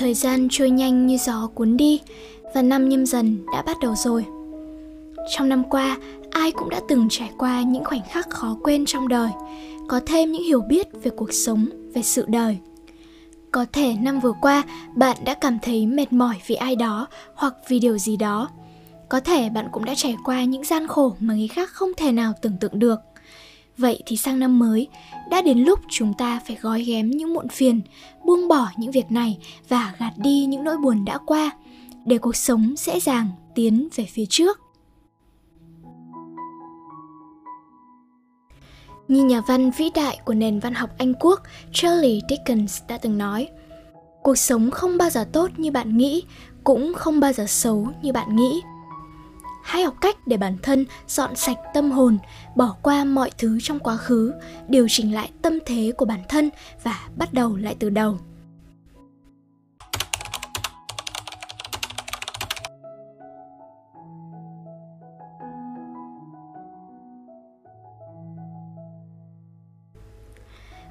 Thời gian trôi nhanh như gió cuốn đi và năm nhâm dần đã bắt đầu rồi. Trong năm qua, ai cũng đã từng trải qua những khoảnh khắc khó quên trong đời, có thêm những hiểu biết về cuộc sống, về sự đời. Có thể năm vừa qua bạn đã cảm thấy mệt mỏi vì ai đó hoặc vì điều gì đó. Có thể bạn cũng đã trải qua những gian khổ mà người khác không thể nào tưởng tượng được. Vậy thì sang năm mới, đã đến lúc chúng ta phải gói ghém những muộn phiền, buông bỏ những việc này và gạt đi những nỗi buồn đã qua, để cuộc sống dễ dàng tiến về phía trước. Như nhà văn vĩ đại của nền văn học Anh Quốc Charlie Dickens đã từng nói, cuộc sống không bao giờ tốt như bạn nghĩ, cũng không bao giờ xấu như bạn nghĩ. Hãy học cách để bản thân dọn sạch tâm hồn, bỏ qua mọi thứ trong quá khứ, điều chỉnh lại tâm thế của bản thân và bắt đầu lại từ đầu.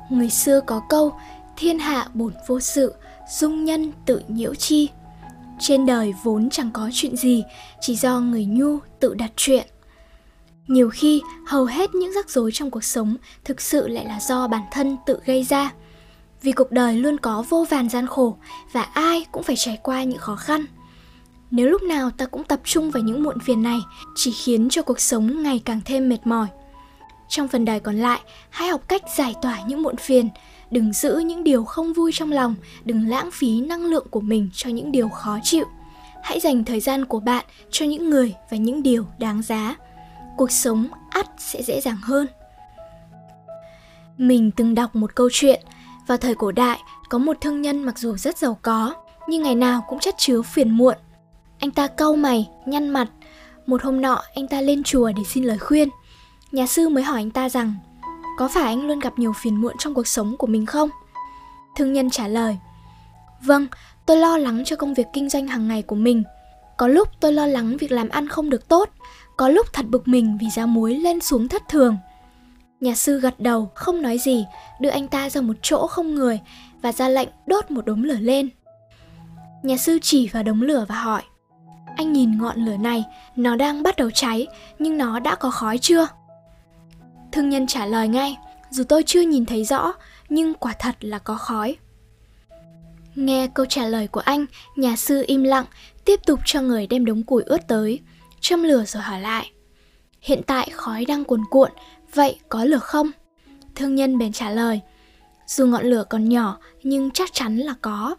Người xưa có câu Thiên hạ bổn vô sự, dung nhân tự nhiễu chi trên đời vốn chẳng có chuyện gì, chỉ do người nhu tự đặt chuyện. Nhiều khi hầu hết những rắc rối trong cuộc sống thực sự lại là do bản thân tự gây ra. Vì cuộc đời luôn có vô vàn gian khổ và ai cũng phải trải qua những khó khăn. Nếu lúc nào ta cũng tập trung vào những muộn phiền này chỉ khiến cho cuộc sống ngày càng thêm mệt mỏi. Trong phần đời còn lại, hãy học cách giải tỏa những muộn phiền, đừng giữ những điều không vui trong lòng, đừng lãng phí năng lượng của mình cho những điều khó chịu. Hãy dành thời gian của bạn cho những người và những điều đáng giá. Cuộc sống ắt sẽ dễ dàng hơn. Mình từng đọc một câu chuyện, vào thời cổ đại có một thương nhân mặc dù rất giàu có, nhưng ngày nào cũng chất chứa phiền muộn. Anh ta cau mày, nhăn mặt. Một hôm nọ anh ta lên chùa để xin lời khuyên Nhà sư mới hỏi anh ta rằng có phải anh luôn gặp nhiều phiền muộn trong cuộc sống của mình không? Thương nhân trả lời Vâng, tôi lo lắng cho công việc kinh doanh hàng ngày của mình Có lúc tôi lo lắng việc làm ăn không được tốt Có lúc thật bực mình vì giá muối lên xuống thất thường Nhà sư gật đầu, không nói gì, đưa anh ta ra một chỗ không người và ra lệnh đốt một đống lửa lên. Nhà sư chỉ vào đống lửa và hỏi Anh nhìn ngọn lửa này, nó đang bắt đầu cháy, nhưng nó đã có khói chưa? Thương nhân trả lời ngay, dù tôi chưa nhìn thấy rõ, nhưng quả thật là có khói. Nghe câu trả lời của anh, nhà sư im lặng, tiếp tục cho người đem đống củi ướt tới, châm lửa rồi hỏi lại. Hiện tại khói đang cuồn cuộn, vậy có lửa không? Thương nhân bèn trả lời, dù ngọn lửa còn nhỏ nhưng chắc chắn là có.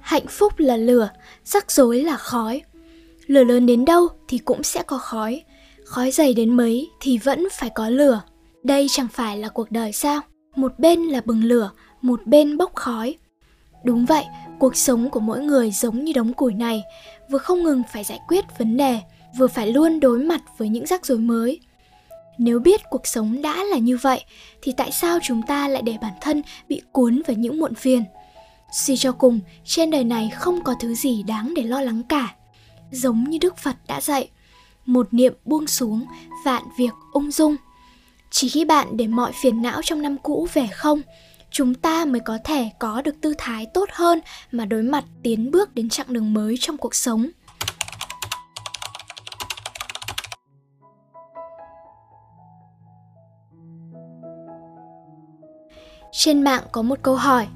Hạnh phúc là lửa, rắc rối là khói. Lửa lớn đến đâu thì cũng sẽ có khói, khói dày đến mấy thì vẫn phải có lửa. Đây chẳng phải là cuộc đời sao? Một bên là bừng lửa, một bên bốc khói. Đúng vậy, cuộc sống của mỗi người giống như đống củi này, vừa không ngừng phải giải quyết vấn đề, vừa phải luôn đối mặt với những rắc rối mới. Nếu biết cuộc sống đã là như vậy, thì tại sao chúng ta lại để bản thân bị cuốn vào những muộn phiền? Suy cho cùng, trên đời này không có thứ gì đáng để lo lắng cả. Giống như đức phật đã dạy một niệm buông xuống, vạn việc ung dung. Chỉ khi bạn để mọi phiền não trong năm cũ về không, chúng ta mới có thể có được tư thái tốt hơn mà đối mặt tiến bước đến chặng đường mới trong cuộc sống. Trên mạng có một câu hỏi,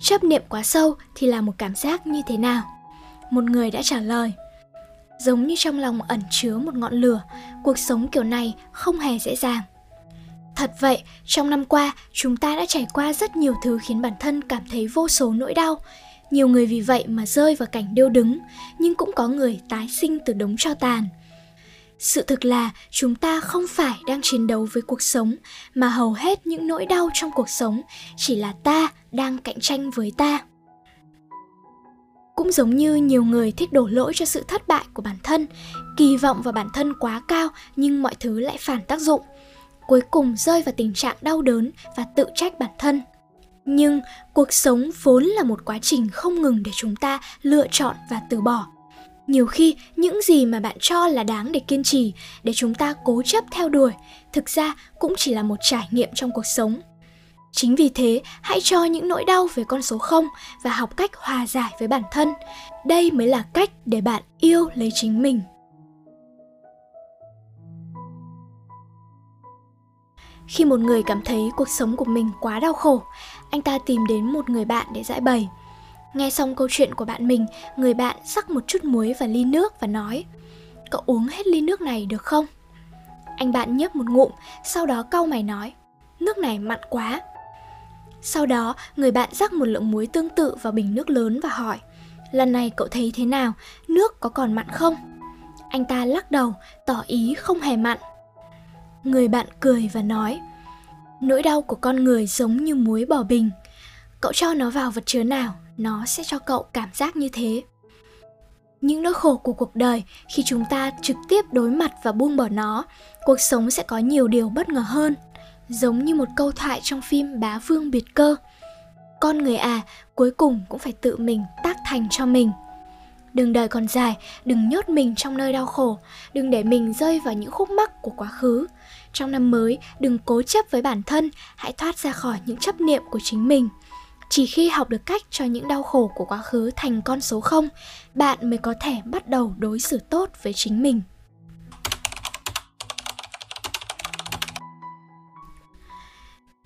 chấp niệm quá sâu thì là một cảm giác như thế nào? Một người đã trả lời, giống như trong lòng ẩn chứa một ngọn lửa, cuộc sống kiểu này không hề dễ dàng. Thật vậy, trong năm qua, chúng ta đã trải qua rất nhiều thứ khiến bản thân cảm thấy vô số nỗi đau. Nhiều người vì vậy mà rơi vào cảnh điêu đứng, nhưng cũng có người tái sinh từ đống cho tàn. Sự thực là chúng ta không phải đang chiến đấu với cuộc sống, mà hầu hết những nỗi đau trong cuộc sống chỉ là ta đang cạnh tranh với ta. Cũng giống như nhiều người thích đổ lỗi cho sự thất bại của bản thân, kỳ vọng vào bản thân quá cao nhưng mọi thứ lại phản tác dụng. Cuối cùng rơi vào tình trạng đau đớn và tự trách bản thân. Nhưng cuộc sống vốn là một quá trình không ngừng để chúng ta lựa chọn và từ bỏ. Nhiều khi những gì mà bạn cho là đáng để kiên trì, để chúng ta cố chấp theo đuổi, thực ra cũng chỉ là một trải nghiệm trong cuộc sống. Chính vì thế, hãy cho những nỗi đau về con số 0 và học cách hòa giải với bản thân. Đây mới là cách để bạn yêu lấy chính mình. Khi một người cảm thấy cuộc sống của mình quá đau khổ, anh ta tìm đến một người bạn để giải bày. Nghe xong câu chuyện của bạn mình, người bạn sắc một chút muối vào ly nước và nói Cậu uống hết ly nước này được không? Anh bạn nhấp một ngụm, sau đó cau mày nói Nước này mặn quá sau đó, người bạn rắc một lượng muối tương tự vào bình nước lớn và hỏi Lần này cậu thấy thế nào? Nước có còn mặn không? Anh ta lắc đầu, tỏ ý không hề mặn Người bạn cười và nói Nỗi đau của con người giống như muối bỏ bình Cậu cho nó vào vật chứa nào Nó sẽ cho cậu cảm giác như thế những nỗi khổ của cuộc đời khi chúng ta trực tiếp đối mặt và buông bỏ nó cuộc sống sẽ có nhiều điều bất ngờ hơn giống như một câu thoại trong phim bá vương biệt cơ. Con người à cuối cùng cũng phải tự mình tác thành cho mình. Đừng đời còn dài, đừng nhốt mình trong nơi đau khổ, đừng để mình rơi vào những khúc mắc của quá khứ. Trong năm mới, đừng cố chấp với bản thân, hãy thoát ra khỏi những chấp niệm của chính mình. Chỉ khi học được cách cho những đau khổ của quá khứ thành con số không, bạn mới có thể bắt đầu đối xử tốt với chính mình.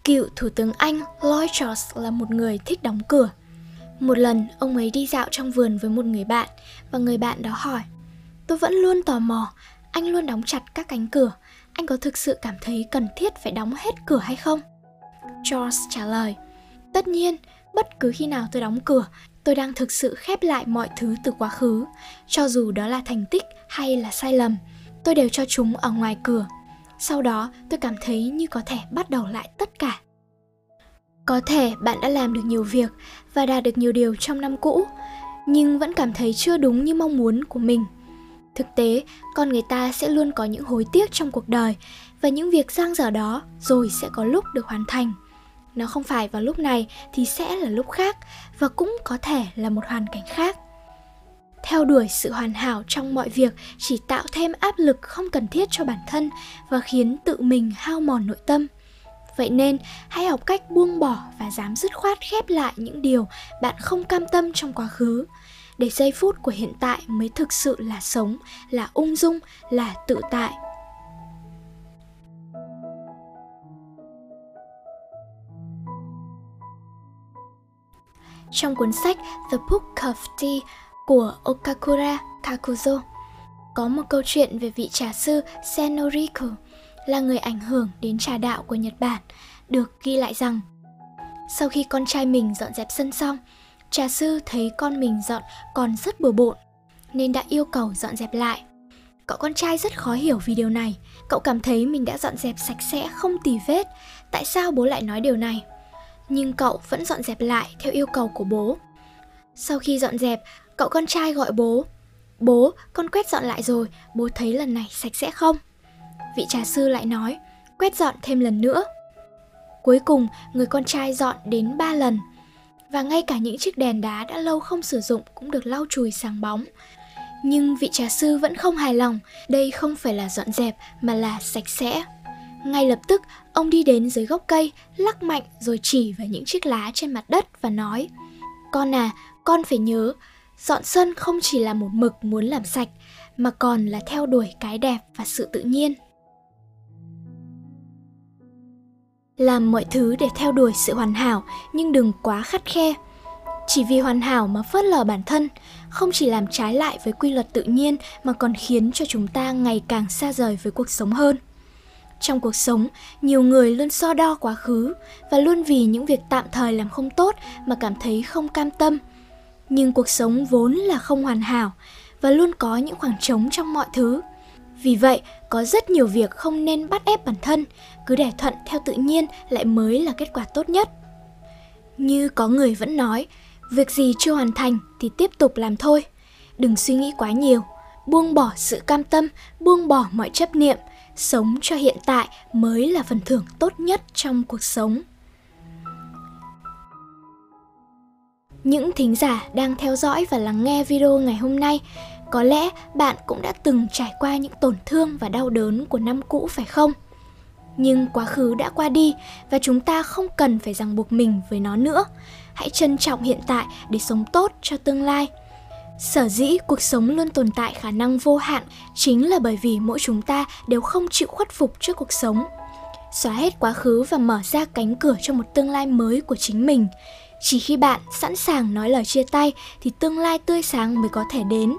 Cựu Thủ tướng Anh Lloyd George là một người thích đóng cửa. Một lần, ông ấy đi dạo trong vườn với một người bạn và người bạn đó hỏi Tôi vẫn luôn tò mò, anh luôn đóng chặt các cánh cửa. Anh có thực sự cảm thấy cần thiết phải đóng hết cửa hay không? George trả lời Tất nhiên, bất cứ khi nào tôi đóng cửa, tôi đang thực sự khép lại mọi thứ từ quá khứ, cho dù đó là thành tích hay là sai lầm, tôi đều cho chúng ở ngoài cửa. Sau đó, tôi cảm thấy như có thể bắt đầu lại tất cả. Có thể bạn đã làm được nhiều việc và đạt được nhiều điều trong năm cũ, nhưng vẫn cảm thấy chưa đúng như mong muốn của mình. Thực tế, con người ta sẽ luôn có những hối tiếc trong cuộc đời và những việc giang dở đó rồi sẽ có lúc được hoàn thành nó không phải vào lúc này thì sẽ là lúc khác và cũng có thể là một hoàn cảnh khác theo đuổi sự hoàn hảo trong mọi việc, chỉ tạo thêm áp lực không cần thiết cho bản thân và khiến tự mình hao mòn nội tâm. Vậy nên, hãy học cách buông bỏ và dám dứt khoát khép lại những điều bạn không cam tâm trong quá khứ, để giây phút của hiện tại mới thực sự là sống, là ung dung, là tự tại. Trong cuốn sách The Book of Tea của Okakura Kakuzo. Có một câu chuyện về vị trà sư Senoriku là người ảnh hưởng đến trà đạo của Nhật Bản, được ghi lại rằng sau khi con trai mình dọn dẹp sân xong, trà sư thấy con mình dọn còn rất bừa bộn nên đã yêu cầu dọn dẹp lại. Cậu con trai rất khó hiểu vì điều này, cậu cảm thấy mình đã dọn dẹp sạch sẽ không tì vết, tại sao bố lại nói điều này? nhưng cậu vẫn dọn dẹp lại theo yêu cầu của bố. Sau khi dọn dẹp, cậu con trai gọi bố. Bố, con quét dọn lại rồi, bố thấy lần này sạch sẽ không? Vị trà sư lại nói, quét dọn thêm lần nữa. Cuối cùng, người con trai dọn đến 3 lần. Và ngay cả những chiếc đèn đá đã lâu không sử dụng cũng được lau chùi sáng bóng. Nhưng vị trà sư vẫn không hài lòng, đây không phải là dọn dẹp mà là sạch sẽ. Ngay lập tức, ông đi đến dưới gốc cây, lắc mạnh rồi chỉ vào những chiếc lá trên mặt đất và nói Con à, con phải nhớ, dọn sân không chỉ là một mực muốn làm sạch, mà còn là theo đuổi cái đẹp và sự tự nhiên. Làm mọi thứ để theo đuổi sự hoàn hảo, nhưng đừng quá khắt khe. Chỉ vì hoàn hảo mà phớt lờ bản thân, không chỉ làm trái lại với quy luật tự nhiên mà còn khiến cho chúng ta ngày càng xa rời với cuộc sống hơn. Trong cuộc sống, nhiều người luôn so đo quá khứ và luôn vì những việc tạm thời làm không tốt mà cảm thấy không cam tâm. Nhưng cuộc sống vốn là không hoàn hảo và luôn có những khoảng trống trong mọi thứ. Vì vậy, có rất nhiều việc không nên bắt ép bản thân, cứ để thuận theo tự nhiên lại mới là kết quả tốt nhất. Như có người vẫn nói, việc gì chưa hoàn thành thì tiếp tục làm thôi. Đừng suy nghĩ quá nhiều, buông bỏ sự cam tâm, buông bỏ mọi chấp niệm – sống cho hiện tại mới là phần thưởng tốt nhất trong cuộc sống những thính giả đang theo dõi và lắng nghe video ngày hôm nay, có lẽ bạn cũng đã từng trải qua những tổn thương và đau đớn của năm cũ phải không? Nhưng quá khứ đã qua đi và chúng ta không cần phải ràng buộc mình với nó nữa. Hãy trân trọng hiện tại để sống tốt cho tương lai. Sở dĩ cuộc sống luôn tồn tại khả năng vô hạn chính là bởi vì mỗi chúng ta đều không chịu khuất phục trước cuộc sống. Xóa hết quá khứ và mở ra cánh cửa cho một tương lai mới của chính mình chỉ khi bạn sẵn sàng nói lời chia tay thì tương lai tươi sáng mới có thể đến.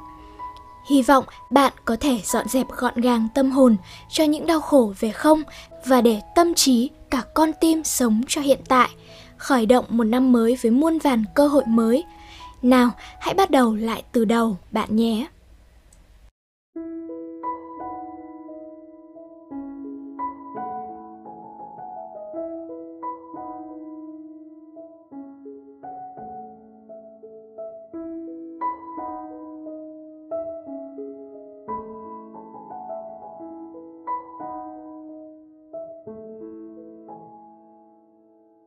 Hy vọng bạn có thể dọn dẹp gọn gàng tâm hồn cho những đau khổ về không và để tâm trí, cả con tim sống cho hiện tại, khởi động một năm mới với muôn vàn cơ hội mới. Nào, hãy bắt đầu lại từ đầu, bạn nhé!